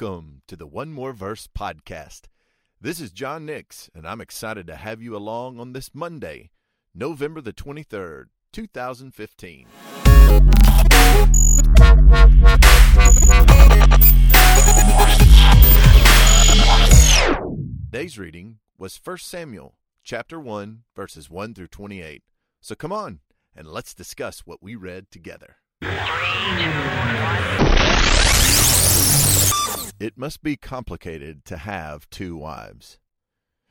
the One More Verse podcast. This is John Nix, and I'm excited to have you along on this Monday, November the 23rd, 2015. Today's reading was 1 Samuel chapter 1 verses 1 through 28. So come on and let's discuss what we read together. It must be complicated to have two wives.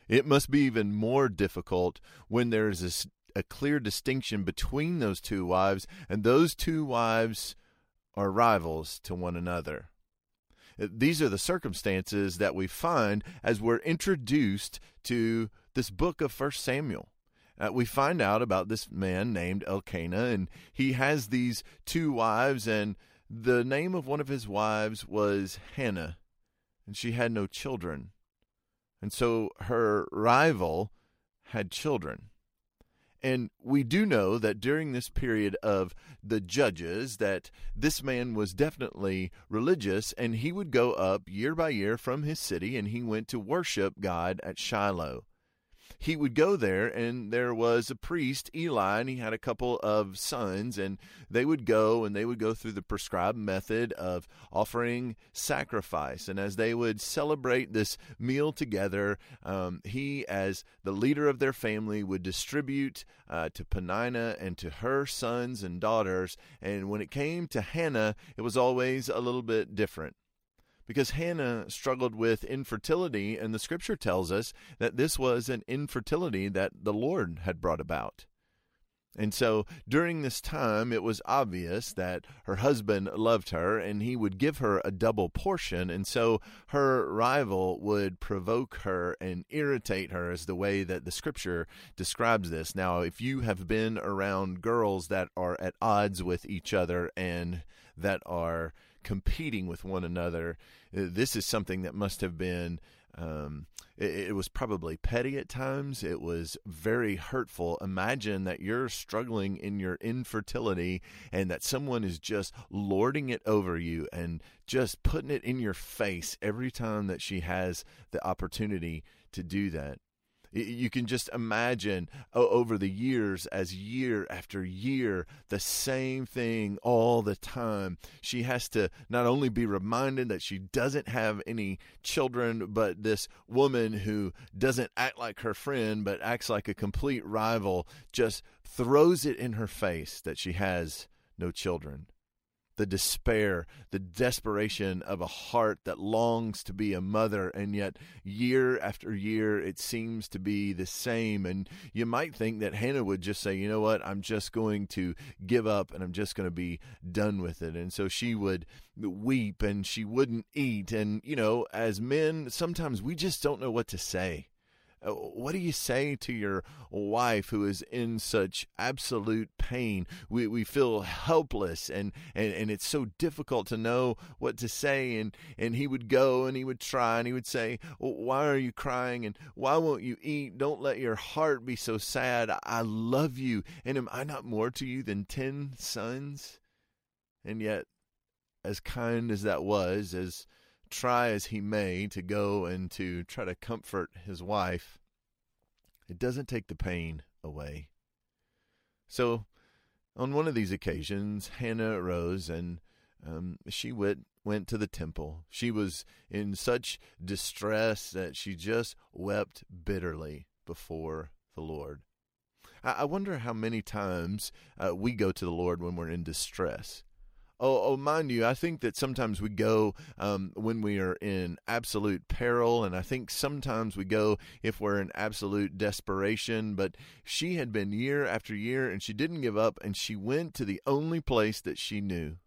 It must be even more difficult when there is a, a, clear distinction between those two wives, and those two wives are rivals to one another. These are the circumstances that we find as we're introduced to this book of First Samuel. Uh, we find out about this man named Elkanah, and he has these two wives, and the name of one of his wives was Hannah, and she had no children. And so her rival had children. And we do know that during this period of the judges that this man was definitely religious and he would go up year by year from his city and he went to worship God at Shiloh he would go there, and there was a priest, Eli, and he had a couple of sons, and they would go and they would go through the prescribed method of offering sacrifice. And as they would celebrate this meal together, um, he, as the leader of their family, would distribute uh, to Peninnah and to her sons and daughters. And when it came to Hannah, it was always a little bit different because Hannah struggled with infertility, and the scripture tells us that this was an infertility that the Lord had brought about. And so during this time, it was obvious that her husband loved her and he would give her a double portion. And so her rival would provoke her and irritate her, as the way that the scripture describes this. Now, if you have been around girls that are at odds with each other and that are competing with one another, uh, this is something that must have been um, it, it, was probably petty at times. It was very hurtful. Imagine that you're struggling in your infertility and that someone is just lording it over you and just putting it in your face every time that she has the opportunity to do that. You can just imagine over the years, as year after year, the same thing all the time. She has to not only be reminded that she doesn't have any children, but this woman who doesn't act like her friend, but acts like a complete rival, just throws it in her face that she has no children the despair, the desperation of a heart that longs to be a mother, and yet year after year it seems to be the same. And you might think that Hannah would just say, you know what, I'm just going to give up and I'm just going to be done with it. And so she would weep and she wouldn't eat. And, you know, as men, sometimes we just don't know what to say. Uh, what do you say to your wife who is in such absolute pain? We, we feel helpless and, and, and it's so difficult to know what to say. And, and he would go and he would try and he would say, Why are you crying? And why won't you eat? Don't let your heart be so sad. I love you. And am I not more to you than 10 sons? And yet, as kind as that was, as try as he may to go and to try to comfort his wife, it doesn't take the pain away. So, on one of these occasions, Hannah arose and um, she went went to the temple. She was in such distress that she just wept bitterly before the Lord. I, wonder how many times uh, we go to the Lord when we're in distress. Oh, oh, mind you, I think that sometimes we go um, when we are in absolute peril, and I think sometimes we go if we're in absolute desperation. But she had been year after year, and she didn't give up, and she went to the only place that she knew,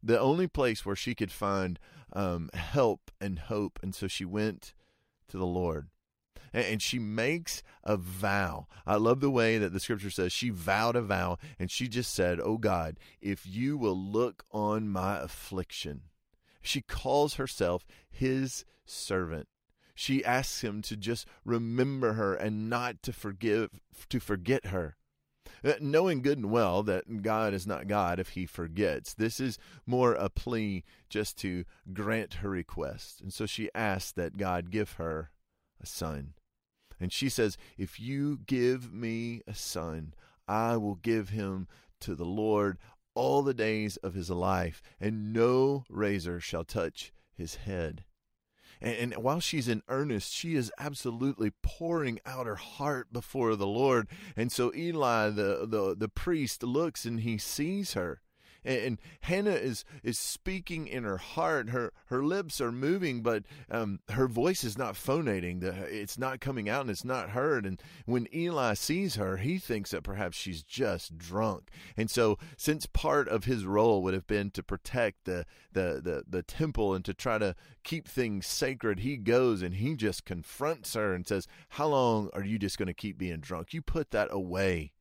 the only place where she could find um, help and hope. And so she went to the Lord and she makes a vow. I love the way that the scripture says she vowed a vow and she just said, Oh God, if you will look on my affliction. She calls herself his servant. She asks him to just remember her and not to forgive to forget her. uh, knowing good and well that God is not God if he forgets. This is more a plea just to grant her request. And so she asks that God give her a son. And she says, If you give me a son, I will give him to the Lord all the days of his life, and no razor shall touch his head. And, and, while she's in earnest, she is absolutely pouring out her heart before the Lord. And so Eli, the, the, the priest, looks and he sees her and, and Hannah is is speaking in her heart. Her her lips are moving, but um, her voice is not phonating. The, it's not coming out, and it's not heard. And when Eli sees her, he thinks that perhaps she's just drunk. And so, since part of his role would have been to protect the the the, the temple and to try to keep things sacred, he goes and he just confronts her and says, "How long are you just going to keep being drunk? You put that away."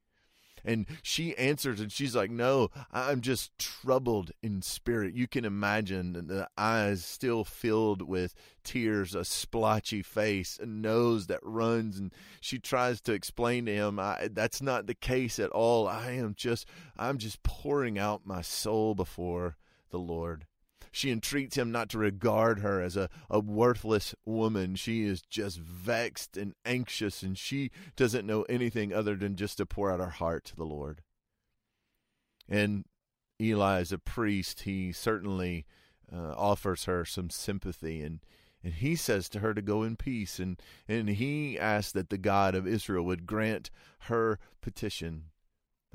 And she answers and she's like, No, I'm just troubled in spirit. You can imagine the eyes still filled with tears, a splotchy face, a nose that runs. And she tries to explain to him, That's not the case at all. I am just, I'm just pouring out my soul before the Lord. She entreats him not to regard her as a, a worthless woman. She is just vexed and anxious, and she doesn't know anything other than just to pour out her heart to the Lord. And Eli, as a priest, he certainly uh, offers her some sympathy and and he says to her to go in peace and and he asks that the God of Israel would grant her petition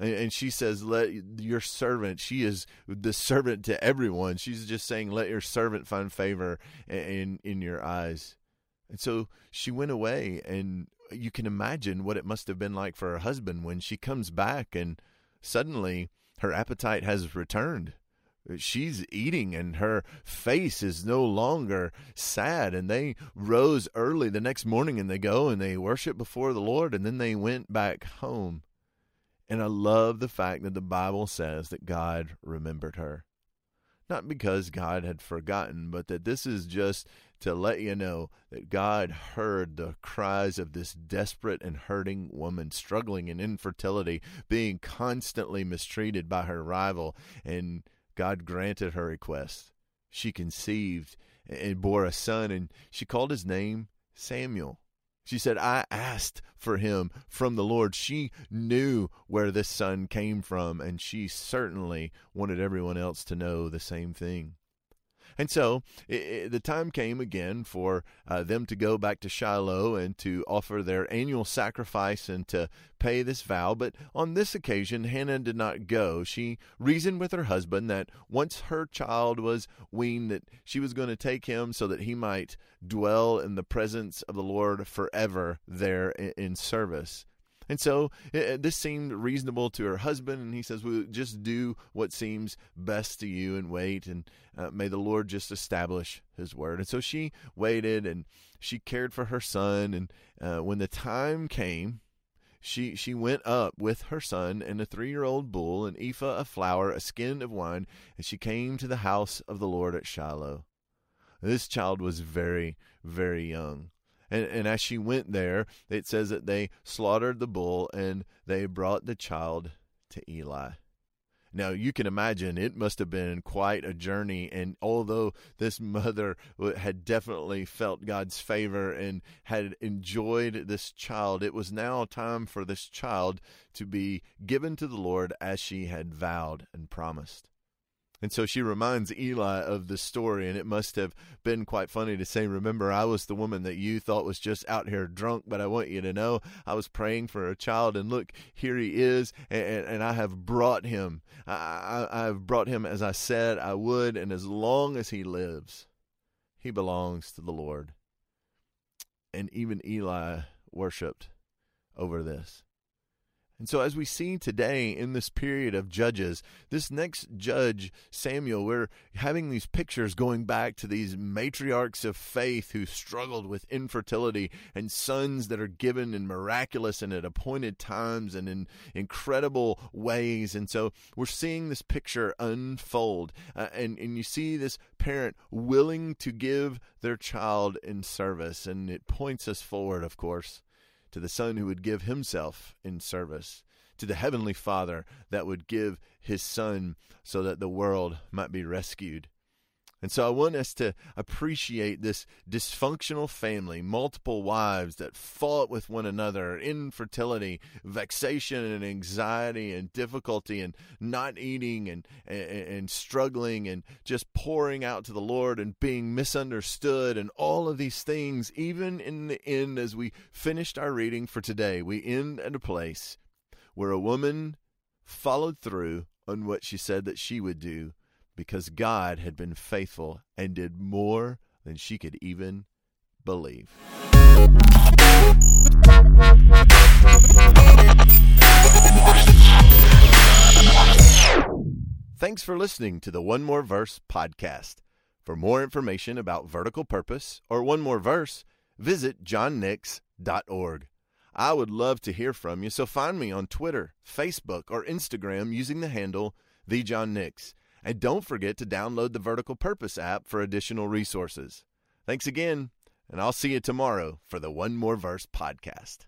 and she says, Let your servant, she is the servant to everyone. She's just saying, Let your servant find favor in, in your eyes. And so she went away, and you can imagine what it must have been like for her husband when she comes back and suddenly her appetite has returned. She's eating and her face is no longer sad. And they rose early the next morning and they go and they worship before the Lord and then they went back home. And I love the fact that the Bible says that God remembered her. Not because God had forgotten, but that this is just to let you know that God heard the cries of this desperate and hurting woman struggling in infertility, being constantly mistreated by her rival, and God granted her request. She conceived and bore a son, and she called his name Samuel. She said, I asked for him from the Lord. She knew where this son came from, and she certainly wanted everyone else to know the same thing. And so it, it, the time came again for uh, them to go back to Shiloh and to offer their annual sacrifice and to pay this vow. But on this occasion, Hannah did not go. She reasoned with her husband that once her child was weaned, that she was going to take him so that he might dwell in the presence of the Lord forever there in, in service. And so it, this seemed reasonable to her husband, and he says, "Well, just do what seems best to you and wait, and uh, may the Lord just establish His word." And so she waited, and she cared for her son, and uh, when the time came, she she went up with her son and a three year old bull, an ephah of flour, a skin of wine, and she came to the house of the Lord at Shiloh. This child was very, very young. And, and as she went there, it says that they slaughtered the bull and they brought the child to Eli. Now, you can imagine it must have been quite a journey. And although this mother had definitely felt God's favor and had enjoyed this child, it was now time for this child to be given to the Lord as she had vowed and promised. And so she reminds Eli of the story, and it must have been quite funny to say, Remember, I was the woman that you thought was just out here drunk, but I want you to know I was praying for a child, and look, here he is, and, and I have brought him. I, I, have brought him as I said I would, and as long as he lives, he belongs to the Lord. And even Eli worshiped over this. And so, as we see today in this period of judges, this next judge, Samuel, we're having these pictures going back to these matriarchs of faith who struggled with infertility and sons that are given in miraculous and at appointed times and in incredible ways. And so, we're seeing this picture unfold. Uh, and, and you see this parent willing to give their child in service. And it points us forward, of course to the Son who would give himself in service, to the Heavenly Father that would give His Son so that the world might be rescued. And so I want us to appreciate this dysfunctional family, multiple wives that fought with one another, infertility, vexation and anxiety and difficulty and not eating and, and, and struggling and just pouring out to the Lord and being misunderstood and all of these things. Even in the end, as we finished our reading for today, we end at a place where a woman followed through on what she said that she would do because God had been faithful and did more than she could even believe. Thanks for listening to the One More Verse podcast. For more information about vertical purpose or one more verse, visit johnnix.org. I would love to hear from you, so find me on Twitter, Facebook, or Instagram using the handle the John Nix. And don't forget to download the Vertical Purpose app for additional resources. Thanks again, and I'll see you tomorrow for the One More Verse podcast.